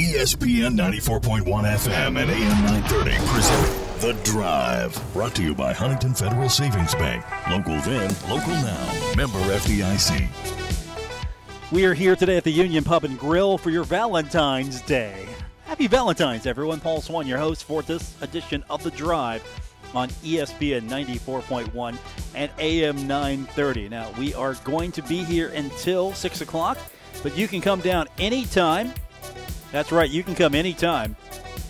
ESPN 94.1 FM and AM 930 present The Drive. Brought to you by Huntington Federal Savings Bank. Local then, local now. Member FDIC. We are here today at the Union Pub and Grill for your Valentine's Day. Happy Valentine's, everyone. Paul Swann, your host for this edition of The Drive on ESPN 94.1 and AM 930. Now, we are going to be here until 6 o'clock, but you can come down anytime. That's right, you can come anytime.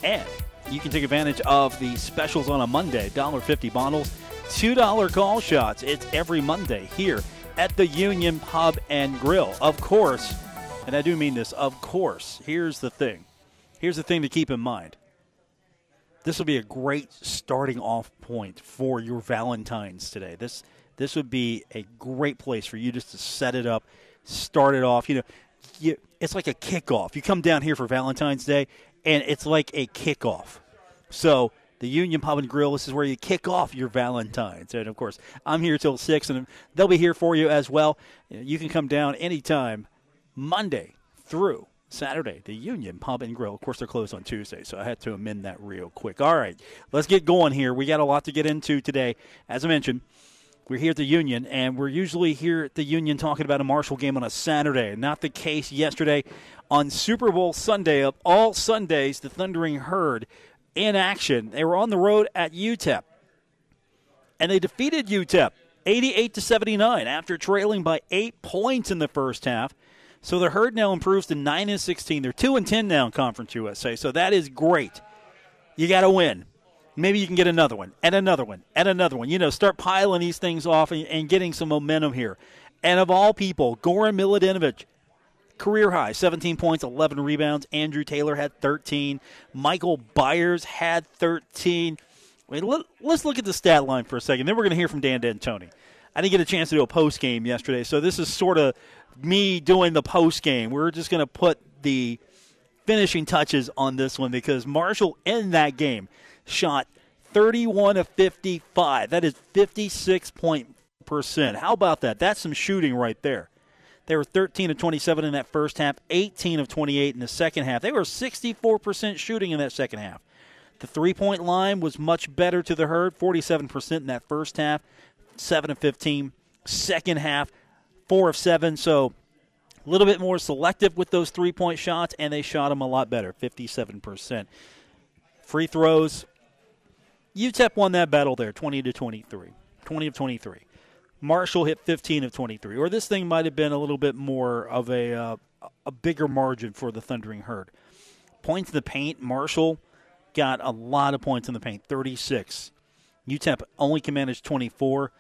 And you can take advantage of the specials on a Monday $1.50 bottles, $2 call shots. It's every Monday here at the Union Pub and Grill. Of course, and I do mean this, of course, here's the thing. Here's the thing to keep in mind this will be a great starting off point for your Valentine's today. This this would be a great place for you just to set it up, start it off. You know, you, it's like a kickoff. You come down here for Valentine's Day, and it's like a kickoff. So the Union Pub and Grill. This is where you kick off your Valentine's. And of course, I'm here till six, and they'll be here for you as well. You can come down anytime, Monday through Saturday, the Union Pub and Grill. Of course, they're closed on Tuesday, so I had to amend that real quick. All right, let's get going here. We got a lot to get into today. As I mentioned, we're here at the Union, and we're usually here at the Union talking about a Marshall game on a Saturday. Not the case yesterday. On Super Bowl Sunday, of all Sundays, the Thundering Herd in action. They were on the road at UTEP, and they defeated UTEP 88 to 79 after trailing by eight points in the first half. So the herd now improves to nine and sixteen. They're two and ten now in Conference USA. So that is great. You got to win. Maybe you can get another one and another one and another one. You know, start piling these things off and, and getting some momentum here. And of all people, Goran Miladinovic, career high 17 points, 11 rebounds. Andrew Taylor had 13. Mikel Beyers had 13. Wait, let, us look at the stat line for a second. Then we're going to hear from Dan D'Antoni. I didn't get a chance to do a post game yesterday, so this is sort of me doing the post game. We're just going to put the finishing touches on this one because Marshall in that game shot 31 of 55. That is 56 point percent. How about that? That's some shooting right there. They were 13 of 27 in that first half, 18 of 28 in the second half. They were 64% shooting in that second half. The three point line was much better to the herd, 47% in that first half, 7 of 15. Second half, four of seven, so a little bit more selective with those three point shots, and they shot them a lot better, 57%. Free throws, UTEP won that battle there, 20 to 23. 20 of 23. Marshall hit 15 of 23. Or this thing might have been a little bit more of a uh, a bigger margin for the Thundering Herd. Points in the paint, Marshall got a lot of points in the paint, 36. UTEP only can manage 24.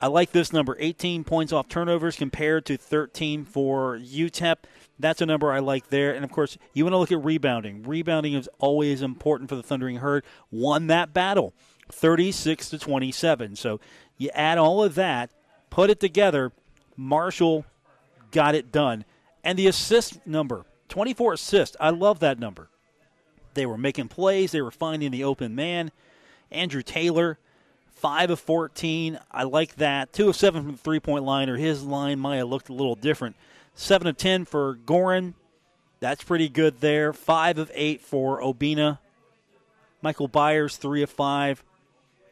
I like this number 18 points off turnovers compared to 13 for UTEP. That's a number I like there. And of course, you want to look at rebounding. Rebounding is always important for the Thundering Herd. Won that battle 36 to 27. So you add all of that, put it together. Marshall got it done. And the assist number 24 assists. I love that number. They were making plays, they were finding the open man. Andrew Taylor 5 of 14. I like that. 2 of 7 from the three point line, or his line might have looked a little different. 7 of 10 for Goran. That's pretty good there. 5 of 8 for Obinna. Mikel Beyers, 3 of 5.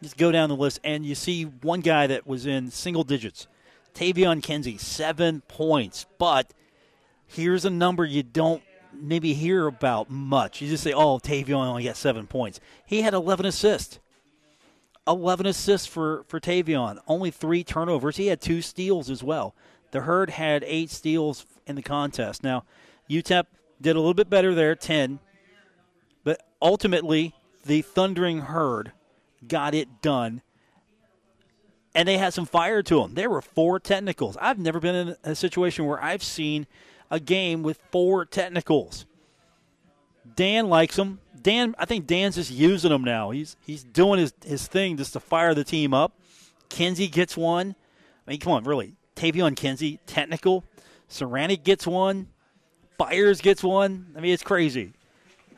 Just go down the list, and you see one guy that was in single digits. Taevion Kinsey, 7 points. But here's a number you don't maybe hear about much. You just say, oh, Taevion only got 7 points. He had 11 assists. 11 assists for, for Taevion, only three turnovers. He had two steals as well. The Herd had eight steals in the contest. Now, UTEP did a little bit better there, 10. But ultimately, the Thundering Herd got it done. And they had some fire to them. There were four technicals. I've never been in a situation where I've seen a game with four technicals. Dan likes them. Dan, I think Dan's just using them now. He's he's doing his, his thing just to fire the team up. Kinsey gets one. I mean, come on, really. Taevion Kinsey, technical. Sarenac gets one. Beyers gets one. I mean, it's crazy.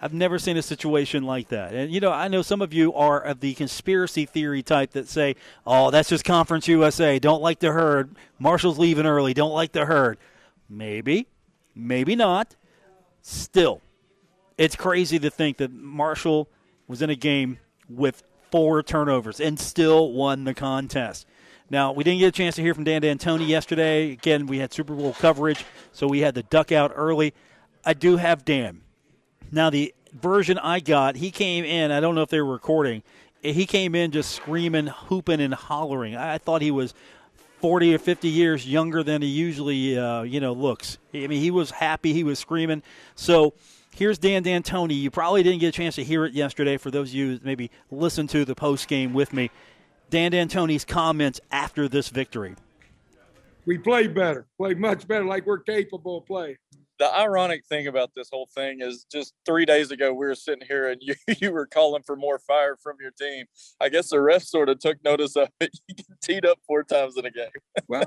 I've never seen a situation like that. And, you know, I know some of you are of the conspiracy theory type that say, oh, that's just Conference USA. Don't like the herd. Marshall's leaving early. Don't like the herd. Maybe. Maybe not. Still, It's crazy to think that Marshall was in a game with four turnovers and still won the contest. Now, we didn't get a chance to hear from Dan D'Antoni yesterday. Again, we had Super Bowl coverage, so we had the duck out early. I do have Dan. Now, the version I got, he came in, I don't know if they were recording, he came in just screaming, hooping, and hollering. I thought he was 40 or 50 years younger than he usually, uh, you know, looks. I mean, he was happy, he was screaming. So here's Dan D'Antoni. You probably didn't get a chance to hear it yesterday for those of you that maybe listened to the post game with me. Dan D'Antoni's comments after this victory. We played better, played much better, like we're capable of playing the ironic thing about this whole thing is just three days ago we were sitting here and you, you were calling for more fire from your team. I guess the refs sort of took notice of it. You get teed up four times in a game. well,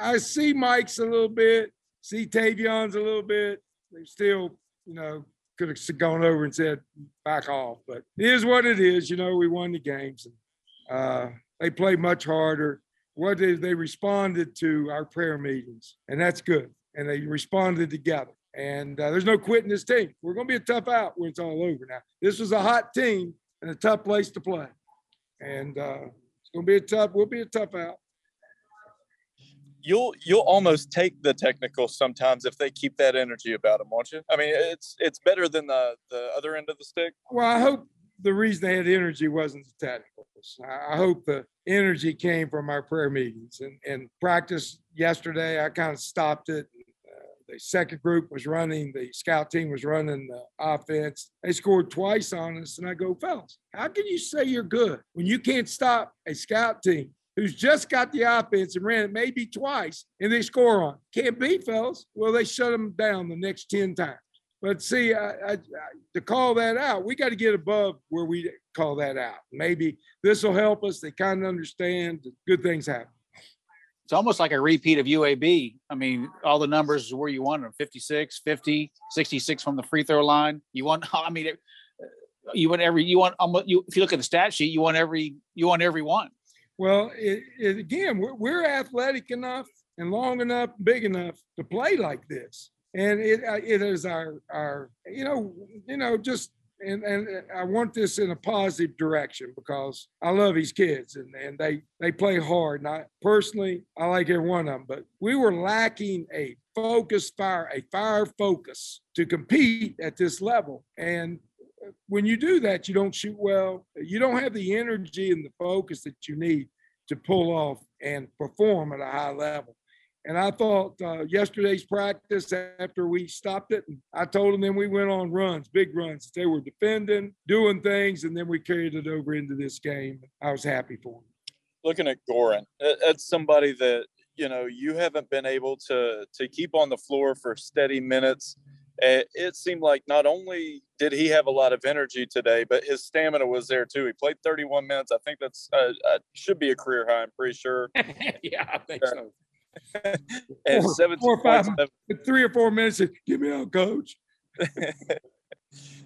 I see Mike's a little bit, see Taevion's a little bit. They're still, you know, could have gone over and said back off, but it is what it is. You know, we won the games. And, uh, they played much harder. What they, they responded to our prayer meetings, and that's good and they responded together. And uh, there's no quitting this team. We're going to be a tough out when it's all over. Now, this was a hot team and a tough place to play, and uh, it's going to be a tough. We'll be a tough out. You'll you'll almost take the technical sometimes if they keep that energy about them, won't you? I mean, it's it's better than the the other end of the stick. Well, I hope the reason they had energy wasn't the technicals. I hope the energy came from our prayer meetings and, and practice yesterday. I kind of stopped it uh, the second group was running, the scout team was running the offense. They scored twice on us. And I go, fellas, how can you say you're good when you can't stop a scout team who's just got the offense and ran it maybe twice and they score on? Can't be, fellas. Well, they shut them down the next 10 times. But see, I, I, I, to call that out, we got to get above where we call that out. Maybe this will help us. They kind of understand good things happen it's almost like a repeat of UAB. I mean, all the numbers where you want them 56, 50, 66 from the free throw line. You want, I mean, uh, you want every, you want, you, if you look at the stat sheet, you want every, you want every one. Well, it, it, again, we're, we're, athletic enough and long enough, big enough to play like this. And it, uh, it is our, our, you know, you know, just and and I want this in a positive direction because I love these kids and, and they they play hard. And I personally I like every one of them, but we were lacking a focus fire, a fire focus to compete at this level. And when you do that, you don't shoot well. You don't have the energy and the focus that you need to pull off and perform at a high level. And I thought uh, yesterday's practice after we stopped it, I told them then we went on runs, big runs. They were defending, doing things, and then we carried it over into this game. I was happy for them. Looking at Goran, that's somebody that you know you haven't been able to to keep on the floor for steady minutes. It seemed like not only did he have a lot of energy today, but his stamina was there too. He played 31 minutes. I think that's uh, uh, should be a career high. I'm pretty sure. yeah, I think so. and four, 17 four or five, three or four minutes. Give me out, coach.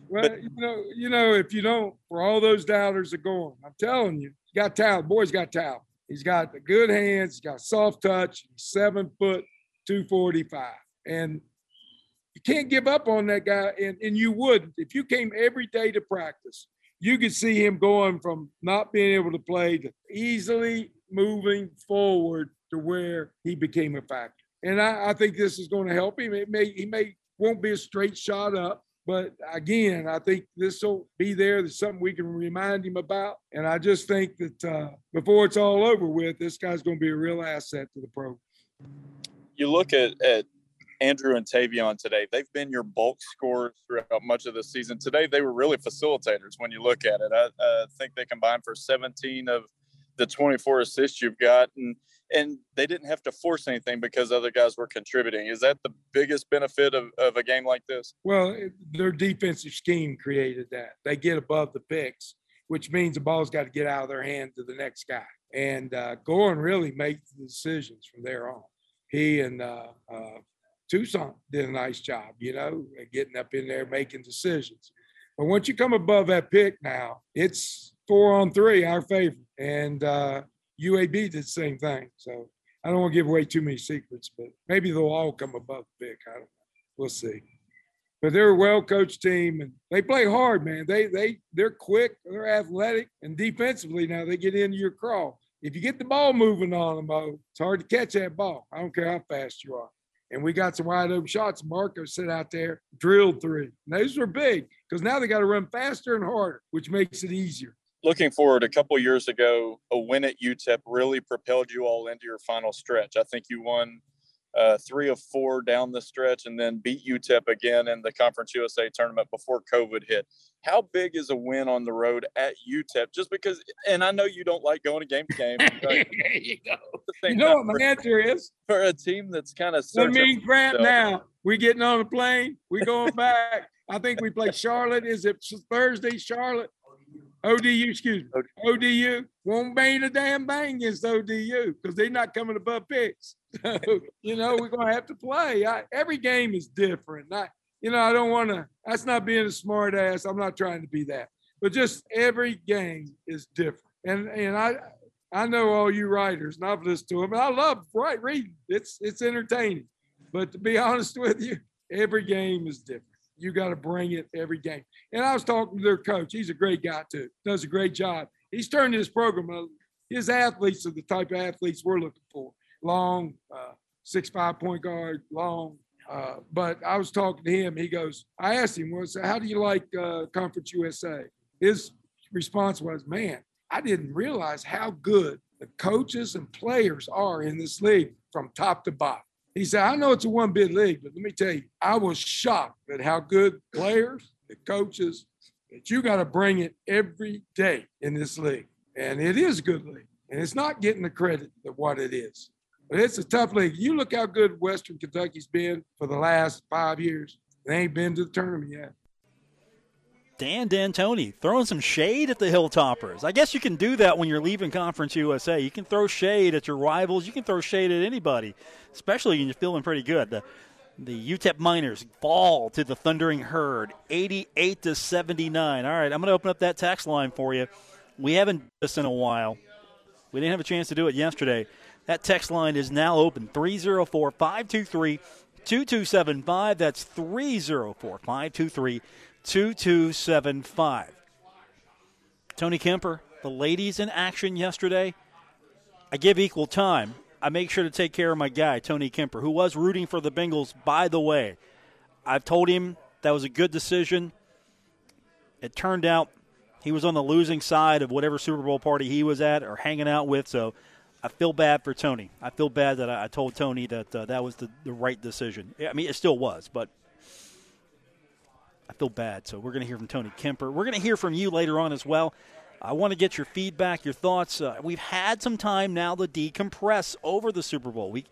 well, but, you know, you know, if you don't, for all those doubters are going, I'm telling you, you got talent. Boy's got talent. He's got the good hands. He's got soft touch. He's seven foot, two forty five, and you can't give up on that guy. And and you wouldn't if you came every day to practice. You could see him going from not being able to play to easily moving forward to where he became a factor. And I, I think this is going to help him. It may he may won't be a straight shot up, but again, I think this will be there. There's something we can remind him about. And I just think that uh, before it's all over with, this guy's going to be a real asset to the program. You look at, at Andrew and Taevion today. They've been your bulk scorers throughout much of the season. Today, they were really facilitators when you look at it. I, I think they combined for 17 of the 24 assists you've got. And and they didn't have to force anything because other guys were contributing. Is that the biggest benefit of, of a game like this? Well, their defensive scheme created that. They get above the picks, which means the ball's got to get out of their hand to the next guy. And uh, Goran really makes the decisions from there on. He and uh, uh, Toussaint did a nice job, you know, getting up in there, making decisions. But once you come above that pick now, it's four on three, our favorite. And uh, UAB did the same thing. So I don't want to give away too many secrets, but maybe they'll all come above the pick. I don't know. We'll see. but they're a well coached team and they play hard, man. They they they're quick, they're athletic, and defensively now they get into your crawl. If you get the ball moving on them, it's hard to catch that ball. I don't care how fast you are. And we got some wide open shots. Marco sit out there, drilled three. And those were big because now they got to run faster and harder, which makes it easier. Looking forward, a couple years ago, a win at UTEP really propelled you all into your final stretch. I think you won uh, three of four down the stretch and then beat UTEP again in the Conference USA tournament before COVID hit. How big is a win on the road at UTEP? Just because, and I know you don't like going to game to game. there you go. You know what my answer is? For a team that's kind of. I mean, Grant, now we're getting on a plane. We're going back. I think we play Charlotte. Is it Thursday, Charlotte? ODU, excuse me. ODU won't bang a damn bang against ODU because they're not coming above picks. You know, we're to have to play. I, every game is different. I, you know, I don't want to, that's not being a smart ass. I'm not trying to be that. But just every game is different. And and I I know all you writers, and I've listened to them. I love right reading. It's it's entertaining. But to be honest with you, every game is different. You got to bring it every game. And I was talking to their coach. He's a great guy too. Does a great job. He's turned his program. Uh, his athletes are the type of athletes we're looking for. Long, uh, six five point guard, long. Uh, but I was talking to him. He goes, I asked him, "Was how do you like uh, Conference USA?" His response was, "Man, I didn't realize how good the coaches and players are in this league from top to bottom." He said, I know it's a one bid league, but let me tell you, I was shocked at how good players, the coaches, that you got to bring it every day in this league. And it is a good league. And it's not getting the credit of what it is. But it's a tough league. You look how good Western Kentucky's been for the last five years. They ain't been to the tournament yet. Dan D'Antoni throwing some shade at the Hilltoppers. I guess you can do that when you're leaving Conference USA. You can throw shade at your rivals. You can throw shade at anybody, especially when you're feeling pretty good. The, the UTEP Miners fall to the Thundering Herd, 88 to 79. All right, I'm going to open up that tax line for you. We haven't done this in a while. We didn't have a chance to do it yesterday. That text line is now open 304 523 2275. That's 304 523 2275. Tony Kemper, the ladies in action yesterday. I give equal time. I make sure to take care of my guy, Tony Kemper, who was rooting for the Bengals, by the way. I've told him that was a good decision. It turned out he was on the losing side of whatever Super Bowl party he was at or hanging out with, so I feel bad for Tony. I feel bad that I told Tony that uh, that was the, the right decision. I mean, it still was, but I feel bad. So we're going to hear from Tony Kemper. We're going to hear from you later on as well. I want to get your feedback, your thoughts. Uh, we've had some time now to decompress over the Super Bowl. We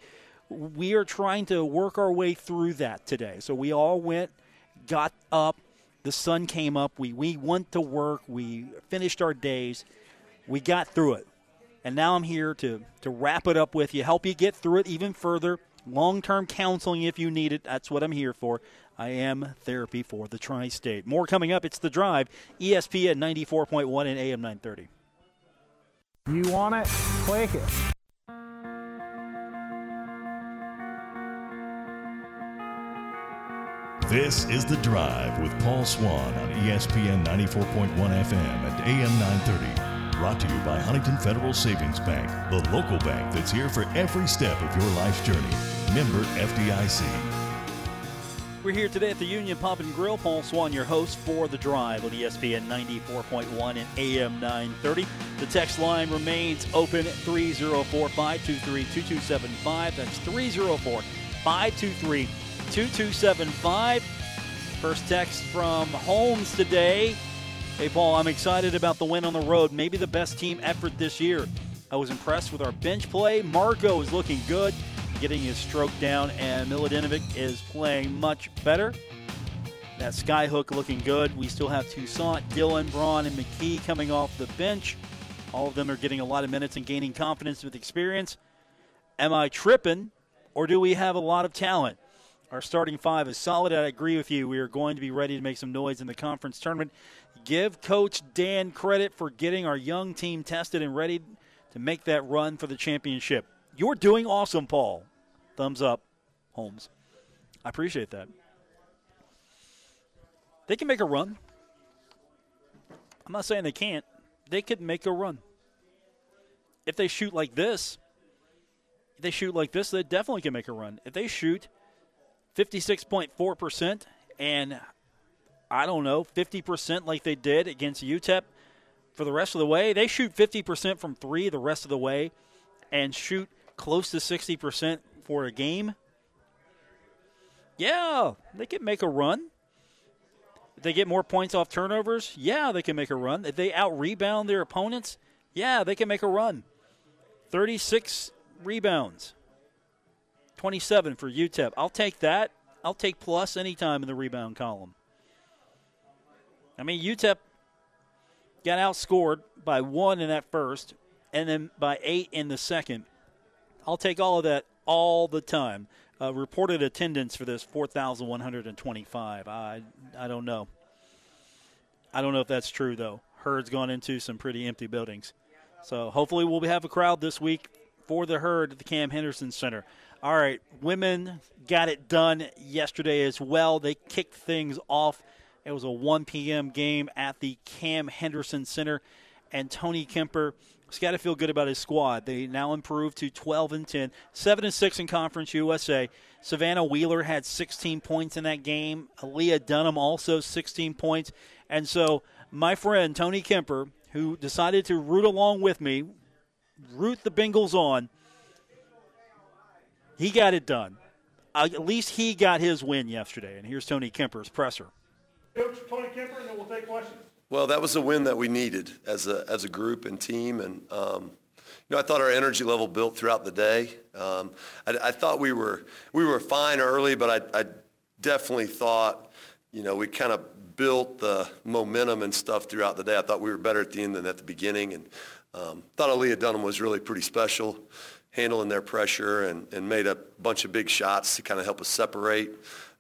we are trying to work our way through that today. So we all went, got up, the sun came up. We we went to work. We finished our days. We got through it, and now I'm here to to wrap it up with you, help you get through it even further. Long term counseling if you need it. That's what I'm here for. I am therapy for the tri state. More coming up. It's The Drive, ESPN 94.1 and AM 930. You want it? Click it. This is The Drive with Paul Swann on ESPN 94.1 FM and AM 930. Brought to you by Huntington Federal Savings Bank, the local bank that's here for every step of your life's journey. Member FDIC. We're here today at the Union Pub and Grill. Paul Swann, your host for The Drive on ESPN 94.1 and AM 930. The text line remains open at 304 523 2275. That's 304 523 2275. First text from Holmes today. Hey, Paul, I'm excited about the win on the road. Maybe the best team effort this year. I was impressed with our bench play. Marko is looking good getting his stroke down, and Miladinovic is playing much better. That skyhook looking good. We still have Toussaint, Dylan, Braun, and McKee coming off the bench. All of them are getting a lot of minutes and gaining confidence with experience. Am I tripping, or do we have a lot of talent? Our starting five is solid. I agree with you. We are going to be ready to make some noise in the conference tournament. Give Coach Dan credit for getting our young team tested and ready to make that run for the championship. You're doing awesome, Paul. Thumbs up, Holmes. I appreciate that. They can make a run. I'm not saying they can't. They could make a run. If they shoot like this, if they shoot like this, they definitely can make a run. If they shoot 56.4% and I don't know, 50% like they did against UTEP for the rest of the way, they shoot 50% from three the rest of the way and shoot close to 60% for a game. Yeah, they can make a run. If they get more points off turnovers, yeah, they can make a run. If they out rebound their opponents, yeah, they can make a run. 36 rebounds, 27 for UTEP. I'll take that. I'll take plus anytime in the rebound column. I mean, UTEP got outscored by one in that first, and then by eight in the second. I'll take all of that all the time. Uh, reported attendance for this 4,125. I I don't know. I don't know if that's true though. Herd's gone into some pretty empty buildings, so hopefully we'll have a crowd this week for the Herd at the Cam Henderson Center. All right, women got it done yesterday as well. They kicked things off. It was a 1 p.m. game at the Cam Henderson Center, and Tony Kemper He's got to feel good about his squad. They now improved to 12 and 10, 7 and 6 in Conference USA. Savannah Wheeler had 16 points in that game. Aaliyah Dunham also 16 points. And so my friend Tony Kemper, who decided to root along with me, root the Bengals on, he got it done. Uh, at least he got his win yesterday. And here's Tony Kemper's presser. Coach Tony Kemper, and then we'll take questions. Well, that was a win that we needed as a as a group and team, and um, you know I thought our energy level built throughout the day. Um, I, I, thought we were we were fine early, but I, I definitely thought you know we kind of built the momentum and stuff throughout the day. I thought we were better at the end than at the beginning, and um, thought Aaliyah Dunham was really pretty special, handling their pressure and, and made a bunch of big shots to kind of help us separate.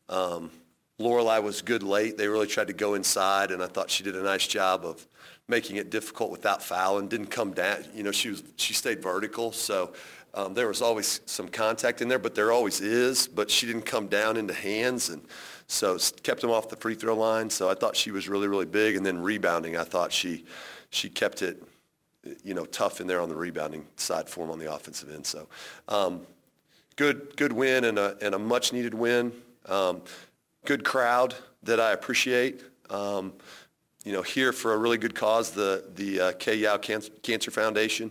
Um, Lorelei was good late. They really tried to go inside, and I thought she did a nice job of making it difficult without fouling. Didn't come down. You know, she was she stayed vertical, so um, there was always some contact in there, but there always is. But she didn't come down into hands, and so kept them off the free throw line. So I thought she was really really big, and then rebounding, I thought she she kept it you know tough in there on the rebounding side for them on the offensive end. So. Um, good, good win and a, and a much needed win. Um, good crowd that I appreciate. Um, you know, here for a really good cause, the the uh, Kay Yow Cancer, Cancer Foundation.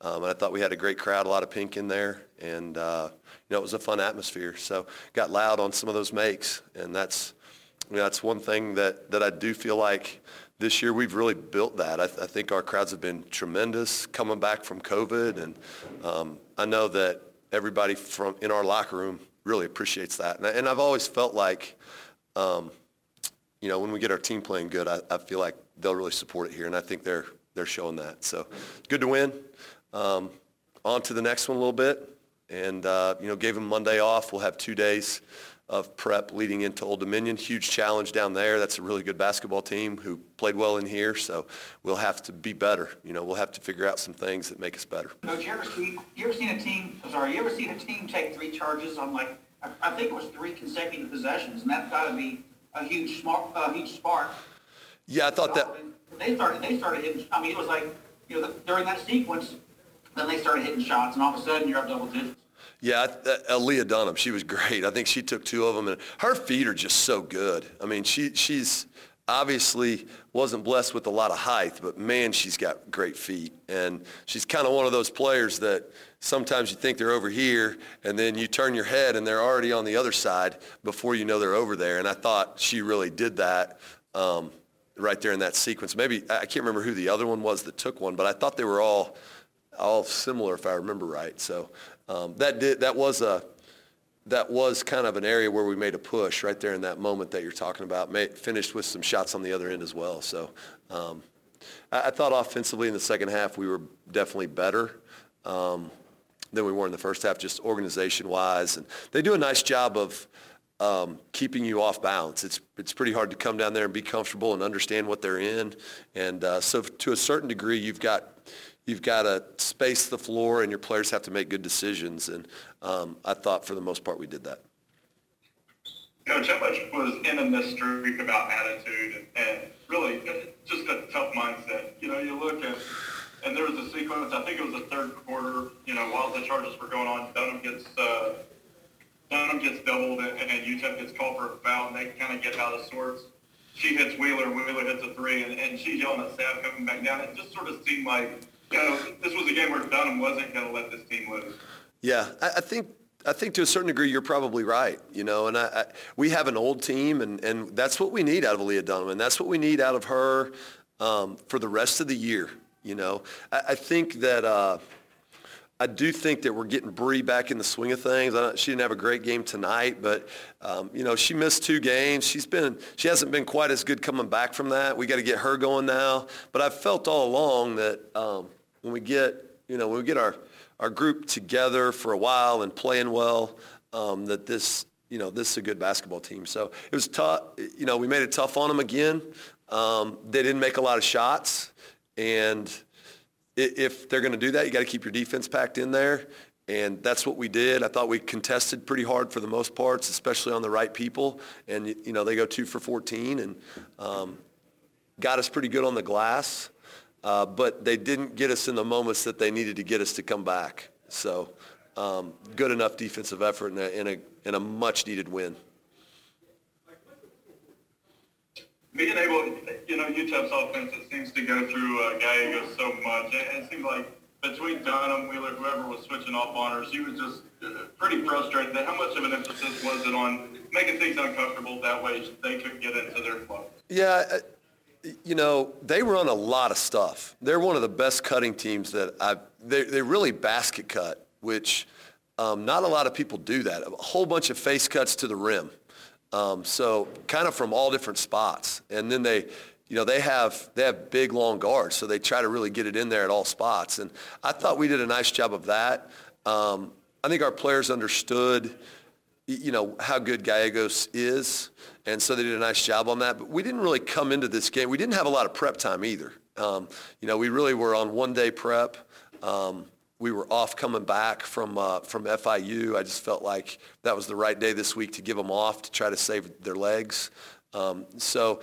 Um, and I thought we had a great crowd, a lot of pink in there, and uh, you know it was a fun atmosphere. So got loud on some of those makes, and that's you know, that's one thing that that I do feel like this year we've really built that. I, th- I think our crowds have been tremendous coming back from COVID, and um, I know that everybody from in our locker room really appreciates that. And, I, and I've always felt like um, you know, when we get our team playing good, I, I, feel like they'll really support it here, and I think they're they're showing that. So good to win. Um, on to the next one a little bit, and uh, you know, gave them Monday off. We'll have two days of prep leading into Old Dominion. Huge challenge down there. That's a really good basketball team who played well in here, so we'll have to be better. You know, we'll have to figure out some things that make us better. Coach, you ever see you ever seen a team? Sorry, you ever seen a team take three charges on like I, think it was three consecutive possessions, and that's got to be a huge smart, a huge spark. Yeah, I thought that. They started. They started hitting. I mean, it was like you know the, during that sequence, then they started hitting shots, and all of a sudden you're up double digits. Yeah, uh, Aaliyah Dunham, she was great. I think she took two of them, and her feet are just so good. I mean, she she's obviously wasn't blessed with a lot of height, but man, she's got great feet. And she's kind of one of those players that sometimes you think they're over here, and then you turn your head and they're already on the other side before you know they're over there. And I thought she really did that um, right there in that sequence. Maybe I can't remember who the other one was that took one, but I thought they were all all similar if I remember right. So um, that did that was a that was kind of an area where we made a push right there in that moment that you're talking about. Finished with some shots on the other end as well. So um, I, I, thought offensively in the second half we were definitely better um, than we were in the first half, just organization-wise. And they do a nice job of um, keeping you off balance. It's it's pretty hard to come down there and be comfortable and understand what they're in. And uh, so to a certain degree, you've got you've got to space the floor and your players have to make good decisions. And um, I thought for the most part we did that. Coach, how much was in this streak about attitude and, really just a tough mindset? You know, you look at, and there was a sequence, I think it was the third quarter, you know, while the charges were going on, Dunham gets, uh, Dunham gets doubled and, and UTEP gets called for a foul and they kind of get out of sorts. She hits Wheeler, Wheeler hits a three, and, and she's yelling at Sav coming back down. It just sort of seemed like, you know, this was a game where Dunham wasn't going to let this team lose. Yeah, I, I think I think to a certain degree you're probably right, you know, and I, I, we have an old team, and, and that's what we need out of Leah Dunham, and that's what we need out of her um, for the rest of the year, you know. I, I think that uh, I do think that we're getting Bree back in the swing of things. she didn't have a great game tonight, but um, you know she missed two games. She's been she hasn't been quite as good coming back from that. We got to get her going now. But I've felt all along that um, when we get you know when we get our our group together for a while and playing well, um, that this, you know, this is a good basketball team. So it was tough. You know, we made it tough on them again. Um, they didn't make a lot of shots, and if they're going to do that, you got to keep your defense packed in there. And that's what we did. I thought we contested pretty hard for the most parts, especially on the right people. And, you know, they go two for 14 and um, got us pretty good on the glass. Uh, but they didn't get us in the moments that they needed to get us to come back. So um, good enough defensive effort and a, a, and a much needed win. Being able, you know, UTEP's offense, it seems to go through uh, Gallegos so much. It, it seemed like between Dunham, Wheeler, whoever was switching off on her, she was just uh, pretty frustrated. How much of an emphasis was it on making things uncomfortable that way they could get into their flow? Yeah, you know, they run a lot of stuff. They're one of the best cutting teams that I've, they, they really basket cut, which um, not a lot of people do that. A whole bunch of face cuts to the rim. Um, so kind of from all different spots. And then they, you know, they have, they have big, long guards, so they try to really get it in there at all spots. And I thought we did a nice job of that. Um, I think our players understood, you know, how good Gallegos is. And so they did a nice job on that. But we didn't really come into this game. We didn't have a lot of prep time either. Um, you know, we really were on one-day prep. Um, we were off coming back from uh, from FIU. I just felt like that was the right day this week to give them off to try to save their legs. Um, so,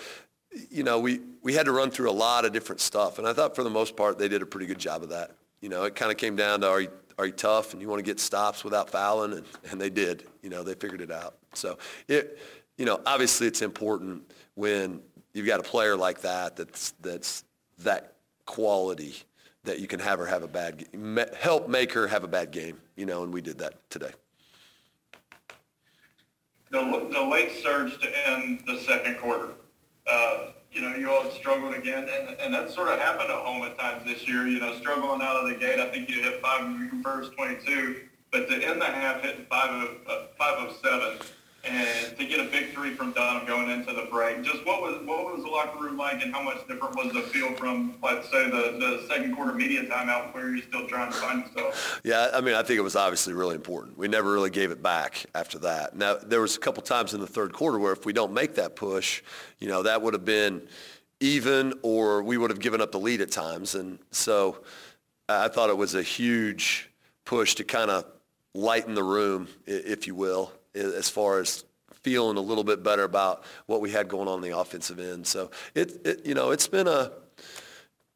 you know, we, we had to run through a lot of different stuff. And I thought for the most part they did a pretty good job of that. You know, it kind of came down to are you, are you tough and you want to get stops without fouling? And, and they did. You know, they figured it out. So it – you know, obviously it's important when you've got a player like that that's that's that quality that you can have her have a bad help make her have a bad game, you know, and we did that today. The, the late surge to end the second quarter. Uh, you know, you all struggled again, and, and that sort of happened at home at times this year. You know, struggling out of the gate. I think you hit five your first 22, but to end the half hitting five of uh, five of seven and to get a big three from Dunham going into the break. Just what was what was the locker room like, and how much different was the feel from, let's say, the, the second quarter media timeout where you're still trying to find yourself? Yeah, I mean, I think it was obviously really important. We never really gave it back after that. Now there was a couple times in the third quarter where if we don't make that push, you know, that would have been even, or we would have given up the lead at times, and so I thought it was a huge push to kind of lighten the room, if you will as far as feeling a little bit better about what we had going on, on the offensive end. So it, it, you know, it's been a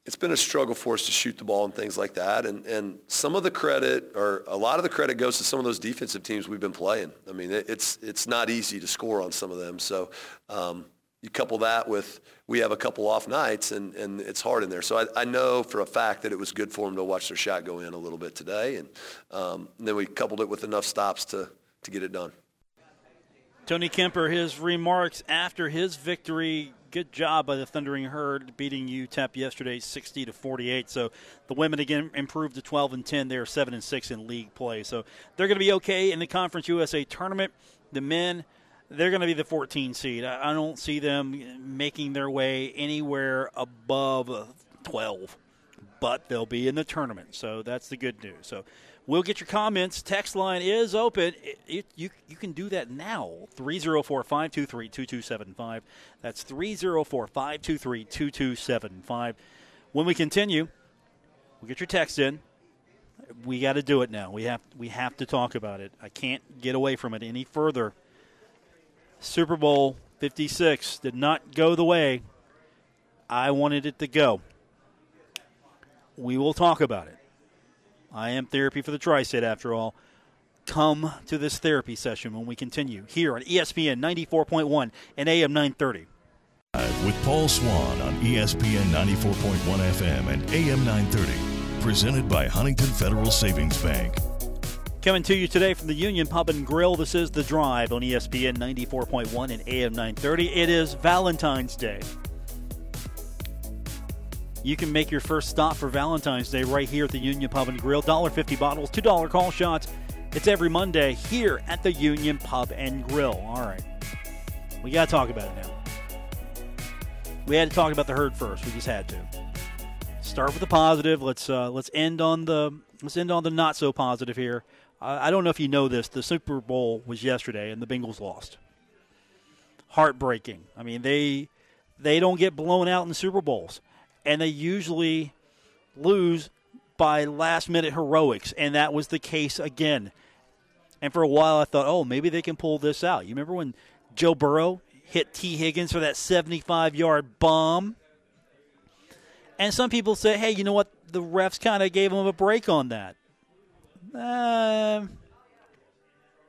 it's been a struggle for us to shoot the ball and things like that. And and some of the credit or a lot of the credit goes to some of those defensive teams we've been playing. I mean, it, it's it's not easy to score on some of them. So um, you couple that with we have a couple off nights and, and it's hard in there. So I, I know for a fact that it was good for them to watch their shot go in a little bit today. And, um, and then we coupled it with enough stops to, to get it done. Tony Kemper, his remarks after his victory. Good job by the Thundering Herd beating UTEP yesterday, 60 to 48. So the women again improved to 12 and 10. They're 7 and 6 in league play. So they're going to be okay in the Conference USA tournament. The men, they're going to be the 14 seed. I don't see them making their way anywhere above 12, but they'll be in the tournament. So that's the good news. So We'll get your comments. Text line is open. It, you, you can do that now. 304 523 2275. That's 304 523 2275. When we continue, we'll get your text in. We got to do it now. We have we have to talk about it. I can't get away from it any further. Super Bowl 56 did not go the way I wanted it to go. We will talk about it. I am therapy for the tri state, after all. Come to this therapy session when we continue here on ESPN 94.1 and AM 930. With Paul Swann on ESPN 94.1 FM and AM 930. Presented by Huntington Federal Savings Bank. Coming to you today from the Union Pub and Grill. This is The Drive on ESPN 94.1 and AM 930. It is Valentine's Day. You can make your first stop for Valentine's Day right here at the Union Pub and Grill. $1.50 bottles, $2 call shots. It's every Monday here at the Union Pub and Grill. All right. We got to talk about it now. We had to talk about the herd first. We just had to. Start with the positive. Let's uh, let's end on the let's end on the not so positive here. I don't know if you know this. The Super Bowl was yesterday, and the Bengals lost. Heartbreaking. I mean, they they don't get blown out in Super Bowls, and they usually lose by last minute heroics, and that was the case again. And for a while, I thought, oh, maybe they can pull this out. You remember when Joe Burrow hit Tee Higgins for that 75 yard bomb? And some people say, hey, you know what? The refs kind of gave him a break on that. Uh,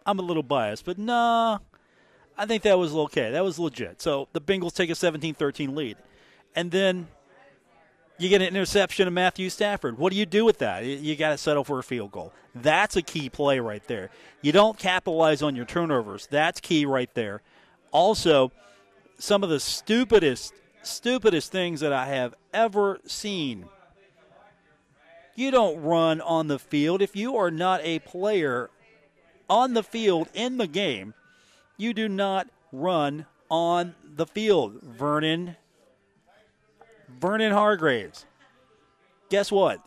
I'm a little biased, but nah, I think that was okay. That was legit. So the Bengals take a 17 13 lead. And then you get an interception of Matthew Stafford. What do you do with that? You got to settle for a field goal. That's a key play right there. You don't capitalize on your turnovers. That's key right there. Also, some of the stupidest, stupidest things that I have ever seen you don't run on the field. If you are not a player on the field in the game, you do not run on the field. Vernon Vernon Hargreaves. Guess what?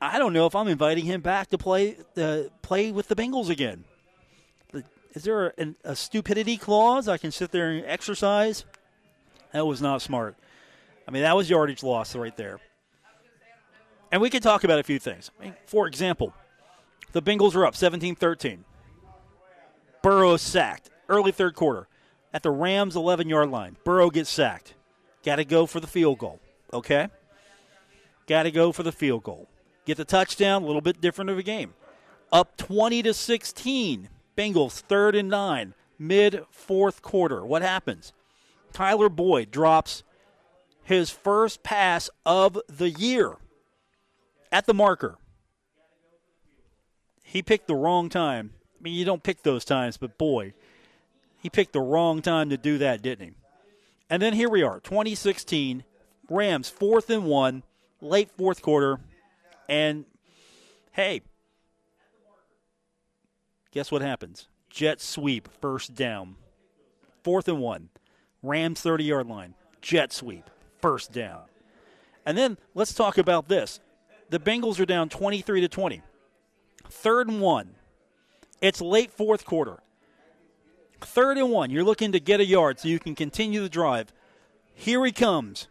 I don't know if I'm inviting him back to play uh, play with the Bengals again. Is there a, a stupidity clause I can sit there and exercise? That was not smart. I mean, that was yardage loss right there. And we can talk about a few things. I mean, for example, the Bengals are up 17 13. Burrow sacked early third quarter at the Rams 11 yard line. Burrow gets sacked. Got to go for the field goal. Okay? Got to go for the field goal. Get the touchdown, a little bit different of a game. Up 20 to 16. Bengals third and nine, mid fourth quarter. What happens? Tyler Boyd drops his first pass of the year at the marker. He picked the wrong time. I mean, you don't pick those times, but boy, he picked the wrong time to do that, didn't he? And then here we are, 2016, Rams fourth and one, late fourth quarter, and hey, guess what happens? Jet sweep, first down, fourth and one, Rams 30 yard line, jet sweep, first down. And then let's talk about this the Bengals are down 23 to 20. Third and one. It's late fourth quarter. Third and one. You're looking to get a yard so you can continue the drive. Here he comes.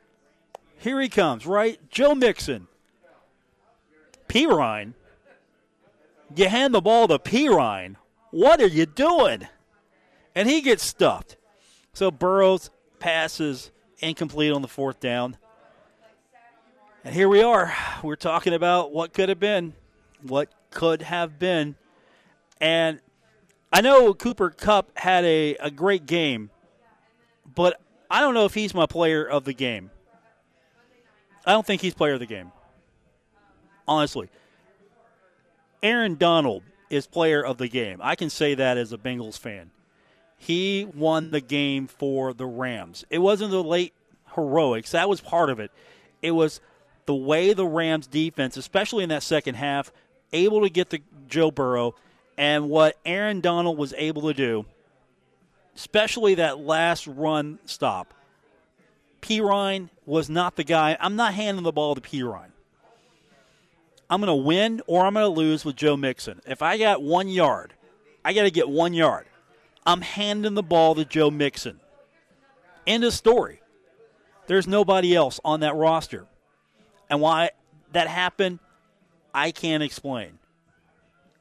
Here he comes, right? Joe Mixon. Perine. You hand the ball to Perine. What are you doing? And he gets stuffed. So Burrows passes incomplete on the fourth down. And here we are. We're talking about what could have been, what could have been. And I know Cooper Kupp had a, a great game, but I don't know if he's my player of the game. I don't think he's player of the game. Honestly. Aaron Donald is player of the game. I can say that as a Bengals fan. He won the game for the Rams. It wasn't the late heroics, that was part of it. It was the way the Rams defense, especially in that second half, able to get the Joe Burrow and what Aaron Donald was able to do, especially that last run stop. Perine was not the guy. I'm not handing the ball to Perine. I'm going to win or I'm going to lose with Joe Mixon. If I got one yard, I got to get one yard. I'm handing the ball to Joe Mixon. End of story. There's nobody else on that roster. And why that happened, I can't explain.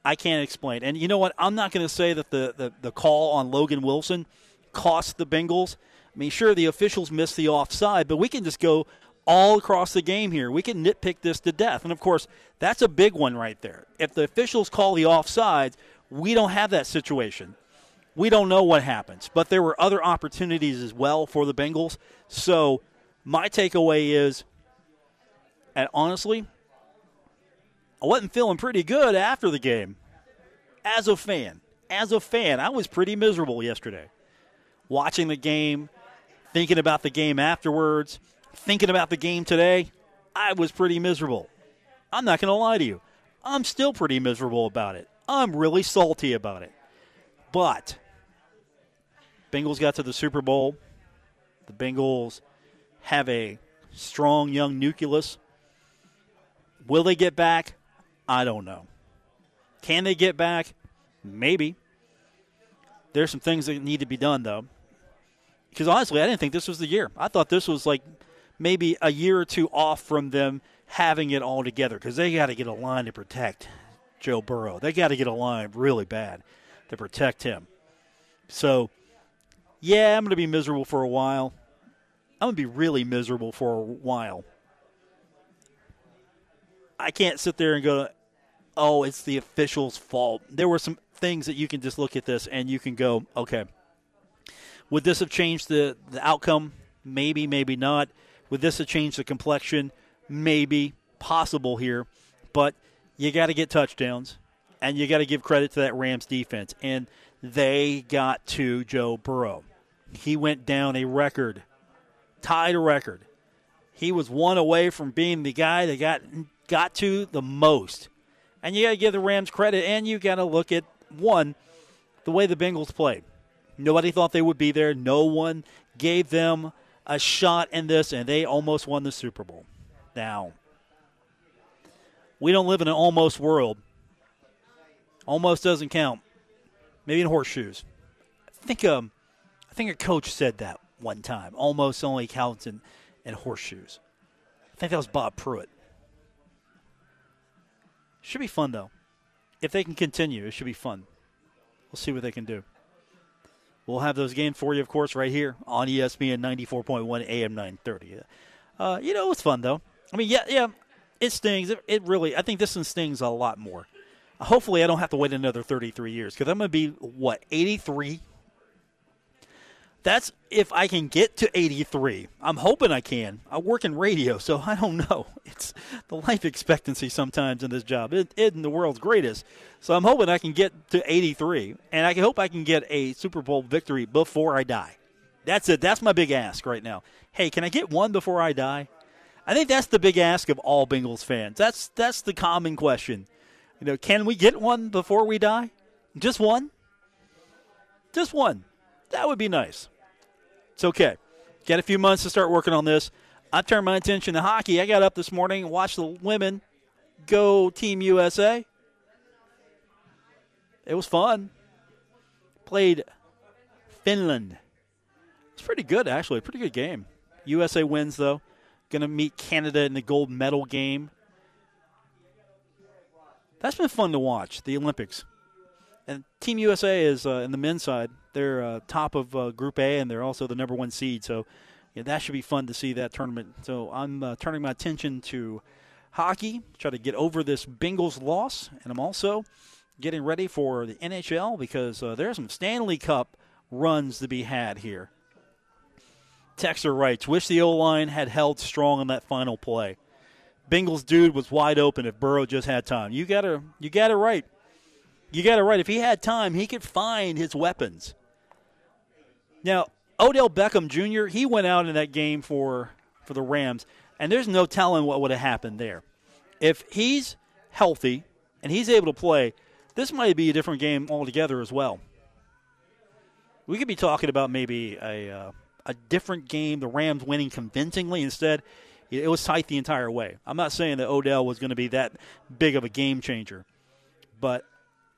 I can't explain. And you know what? I'm not going to say that the, the, the call on Logan Wilson cost the Bengals. I mean, sure, the officials missed the offside, but we can just go all across the game here. We can nitpick this to death. And of course, that's a big one right there. If the officials call the offsides, we don't have that situation. We don't know what happens. But there were other opportunities as well for the Bengals. So my takeaway is, and honestly, I wasn't feeling pretty good after the game. As a fan, as a fan, I was pretty miserable yesterday. Watching the game, thinking about the game afterwards, thinking about the game today, I was pretty miserable. I'm not going to lie to you. I'm still pretty miserable about it. I'm really salty about it. But Bengals got to the Super Bowl. The Bengals have a strong young nucleus. Will they get back? I don't know. Can they get back? Maybe. There's some things that need to be done, though. Because honestly, I didn't think this was the year. I thought this was like maybe a year or two off from them having it all together because they got to get a line to protect Joe Burrow. They got to get a line really bad to protect him. So, yeah, I'm going to be miserable for a while. I'm going to be really miserable for a while. I can't sit there and go, oh, it's the official's fault. There were some things that you can just look at this and you can go, okay, would this have changed the, the outcome? Maybe, maybe not. Would this have changed the complexion? Maybe. Possible here. But you got to get touchdowns, and you got to give credit to that Rams defense. And they got to Joe Burrow. He went down a record, tied a record. He was one away from being the guy that got got to the most. And you got to give the Rams credit, and you got to look at one, the way the Bengals played. Nobody thought they would be there. No one gave them a shot in this, and they almost won the Super Bowl. Now, we don't live in an almost world. Almost doesn't count. Maybe in horseshoes. I think um, I think a coach said that one time. Almost only counts in, in horseshoes. I think that was Bob Pruitt. Should be fun though. If they can continue, it should be fun. We'll see what they can do. We'll have those games for you, of course, right here on ESPN 94.1 AM 930. Uh, you know, it's fun, though. I mean, yeah, yeah, it stings. It, it really, I think this one stings a lot more. Hopefully, I don't have to wait another 33 years because I'm going to be, what, 83 that's if I can get to 83. I'm hoping I can. I work in radio, so I don't know. It's the life expectancy sometimes in this job. It isn't the world's greatest. So I'm hoping I can get to 83, and I hope I can get a Super Bowl victory before I die. That's it. That's my big ask right now. Hey, can I get one before I die? I think that's the big ask of all Bengals fans. That's that's the common question. You know, can we get one before we die? Just one? Just one. That would be nice. It's okay. Got a few months to start working on this. I turned my attention to hockey. I got up this morning and watched the women go Team USA. It was fun. Played Finland. It's pretty good, actually. Pretty good game. USA wins, though. Going to meet Canada in the gold medal game. That's been fun to watch, the Olympics. And Team USA is uh, in the men's side. They're uh, top of uh, Group A, and they're also the number one seed. So yeah, that should be fun to see that tournament. So I'm uh, turning my attention to hockey, try to get over this Bengals loss, and I'm also getting ready for the NHL because uh, there's some Stanley Cup runs to be had here. Texter writes, "Wish the O line had held strong on that final play. Bengals dude was wide open if Burrow just had time. You got to you got it right. You got it right. If he had time, he could find his weapons." Now, Odell Beckham Jr., he went out in that game for, for the Rams, and there's no telling what would have happened there. If he's healthy and he's able to play, this might be a different game altogether as well. We could be talking about maybe a, uh, a different game, the Rams winning convincingly. Instead, it was tight the entire way. I'm not saying that Odell was going to be that big of a game changer, but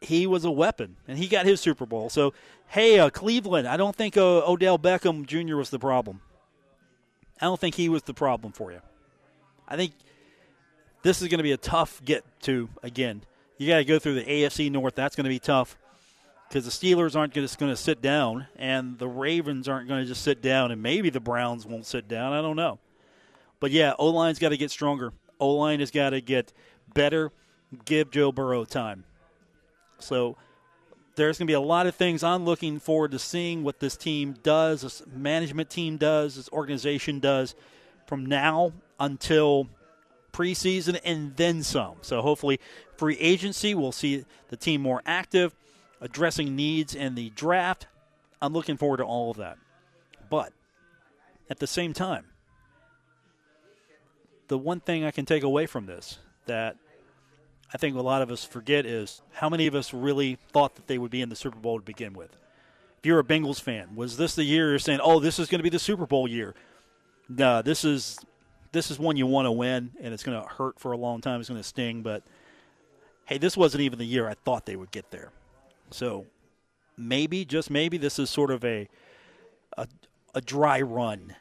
he was a weapon, and he got his Super Bowl. So, hey, uh, Cleveland, I don't think uh, Odell Beckham Jr. was the problem. I don't think he was the problem for you. I think this is going to be a tough get to again. You got to go through the AFC North. That's going to be tough because the Steelers aren't just going to sit down, and the Ravens aren't going to just sit down, and maybe the Browns won't sit down. I don't know. But yeah, O line's got to get stronger. O line has got to get better. Give Joe Burrow time. So there's going to be a lot of things I'm looking forward to seeing what this team does, this management team does, this organization does from now until preseason and then some. So hopefully, free agency, we'll see the team more active, addressing needs in the draft. I'm looking forward to all of that. But at the same time, the one thing I can take away from this that I think a lot of us forget is how many of us really thought that they would be in the Super Bowl to begin with. If you're a Bengals fan, was this the year you're saying, "Oh, this is going to be the Super Bowl year"? No, this is this is one you want to win, and it's going to hurt for a long time. It's going to sting, but hey, this wasn't even the year I thought they would get there. So maybe, just maybe, this is sort of a a, a dry run.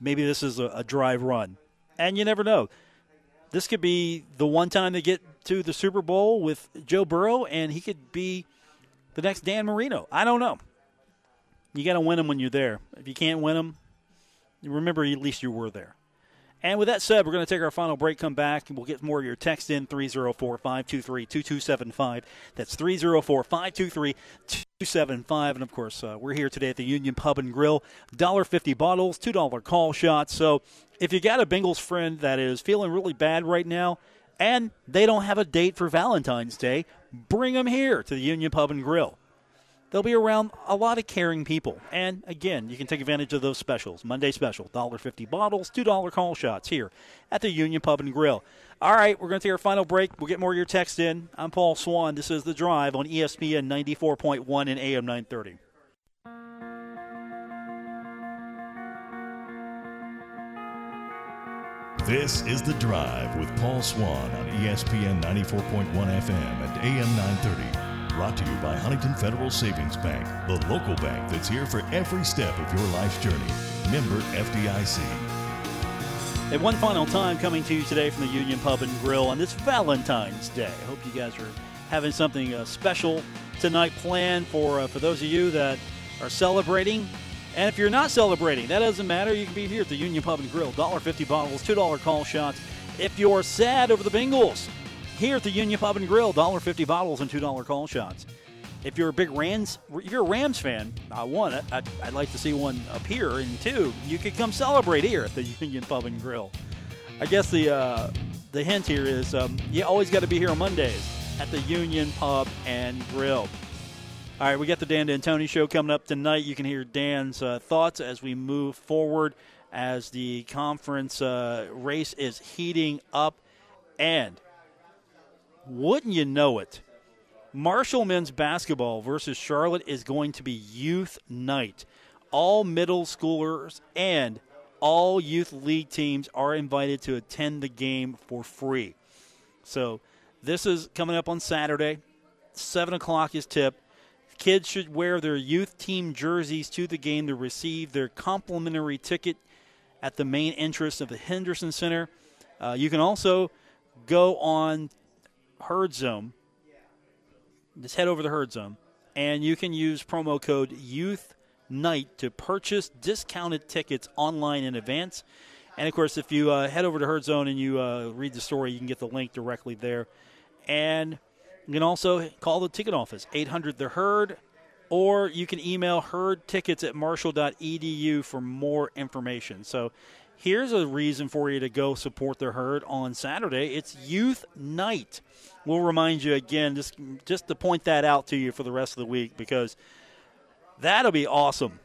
Maybe this is a, a dry run, and you never know this could be the one time they get to the Super Bowl with Joe Burrow, and he could be the next Dan Marino. I don't know. You got to win them when you're there. If you can't win them, remember at least you were there. And with that said, we're going to take our final break, come back, and we'll get more of your text in 304 523 2275. That's 304 523 2275. And of course, uh, we're here today at the Union Pub and Grill. $1.50 bottles, $2 call shots. So if you got a Bengals friend that is feeling really bad right now and they don't have a date for Valentine's Day, bring them here to the Union Pub and Grill they'll be around a lot of caring people. And again, you can take advantage of those specials. Monday special, $1.50 bottles, $2 call shots here at the Union Pub and Grill. All right, we're going to take our final break. We'll get more of your text in. I'm Paul Swann. This is The Drive on ESPN 94.1 and AM 930. This is The Drive with Paul Swann on ESPN 94.1 FM and AM 930. Brought to you by Huntington Federal Savings Bank, the local bank that's here for every step of your life's journey. Member FDIC. And one final time coming to you today from the Union Pub and Grill on this Valentine's Day. I hope you guys are having something uh, special tonight planned for uh, for those of you that are celebrating. And if you're not celebrating, that doesn't matter. You can be here at the Union Pub and Grill. $1.50 bottles, $2 call shots. If you're sad over the Bengals, here at the Union Pub and Grill. $1.50 bottles and $2 call shots. If you're a big Rams, if you're a Rams fan, I one, I'd, I'd like to see one appear, and two, you could come celebrate here at the Union Pub and Grill. I guess the uh, the hint here is um, you always got to be here on Mondays at the Union Pub and Grill. All right, we got the Dan D'Antoni show coming up tonight. You can hear Dan's uh, thoughts as we move forward as the conference uh, race is heating up. And wouldn't you know it? Marshall men's basketball versus Charlotte is going to be youth night. All middle schoolers and all youth league teams are invited to attend the game for free. So this is coming up on Saturday. 7 o'clock is tip. Kids should wear their youth team jerseys to the game to receive their complimentary ticket at the main entrance of the Henderson Center. Uh, you can also go on Herd Zone. Just head over to Herd Zone, and you can use promo code Youth Night to purchase discounted tickets online in advance. And of course, if you uh, head over to Herd Zone and you uh, read the story, you can get the link directly there. And you can also call the ticket office, 800 The Herd, or you can email herdtickets at marshall.edu for more information. So here's a reason for you to go support the herd on Saturday. It's youth night. We'll remind you again, just just to point that out to you for the rest of the week because that'll be awesome.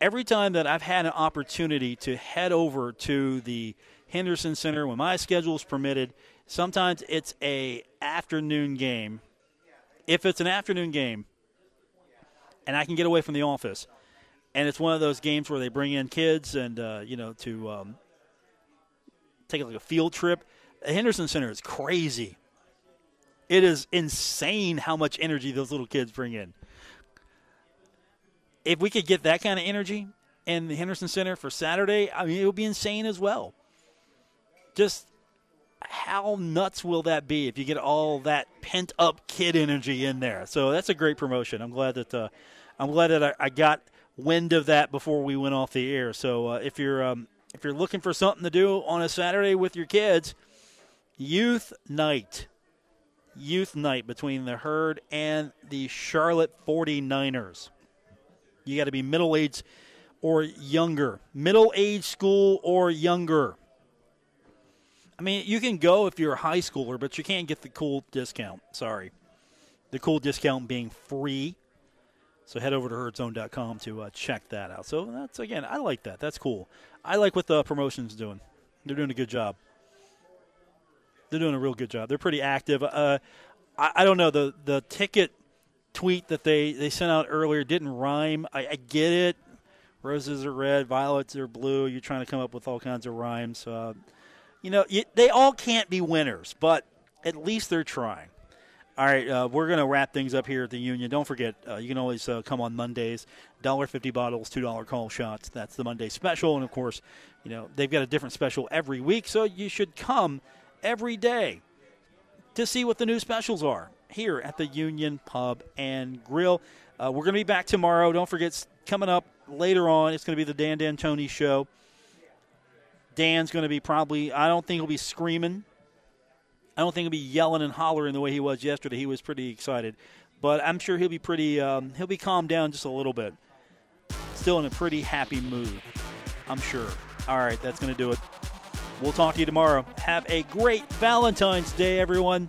Every time that I've had an opportunity to head over to the Henderson Center when my schedule is permitted, sometimes it's a afternoon game. If it's an afternoon game, and I can get away from the office, and it's one of those games where they bring in kids and uh, you know to um, take like a field trip. The Henderson Center is crazy. It is insane how much energy those little kids bring in. If we could get that kind of energy in the Henderson Center for Saturday, I mean it would be insane as well. Just how nuts will that be if you get all that pent up kid energy in there? So that's a great promotion. I'm glad that uh, I'm glad that I, I, got wind of that before we went off the air. So uh, if you're um, if you're looking for something to do on a Saturday with your kids, youth night, youth night between the herd and the Charlotte 49ers. You got to be middle aged or younger, middle age school or younger. I mean, you can go if you're a high schooler, but you can't get the cool discount. Sorry. The cool discount being free. So head over to herdzone.com to uh, check that out. So that's, again, I like that. That's cool. I like what the promotion's doing. They're doing a good job. They're doing a real good job. They're pretty active. Uh, I, I, don't know. The, the ticket tweet that they, they sent out earlier didn't rhyme. I, I get it. Roses are red, violets are blue. You're trying to come up with all kinds of rhymes. Uh, you know, you, they all can't be winners, but at least they're trying. All right, uh, we're going to wrap things up here at the Union. Don't forget, uh, you can always uh, come on Mondays. Dollar fifty bottles, two dollar call shots. That's the Monday special, and of course, you know they've got a different special every week, so you should come every day to see what the new specials are here at the Union Pub and Grill. Uh, we're going to be back tomorrow. Don't forget, coming up later on, it's going to be the Dan D'Antoni show. Dan's going to be probably, I don't think he'll be screaming. I don't think he'll be yelling and hollering the way he was yesterday. He was pretty excited. But I'm sure he'll be pretty, um, he'll be calmed down just a little bit. Still in a pretty happy mood, I'm sure. All right, that's going to do it. We'll talk to you tomorrow. Have a great Valentine's Day, everyone.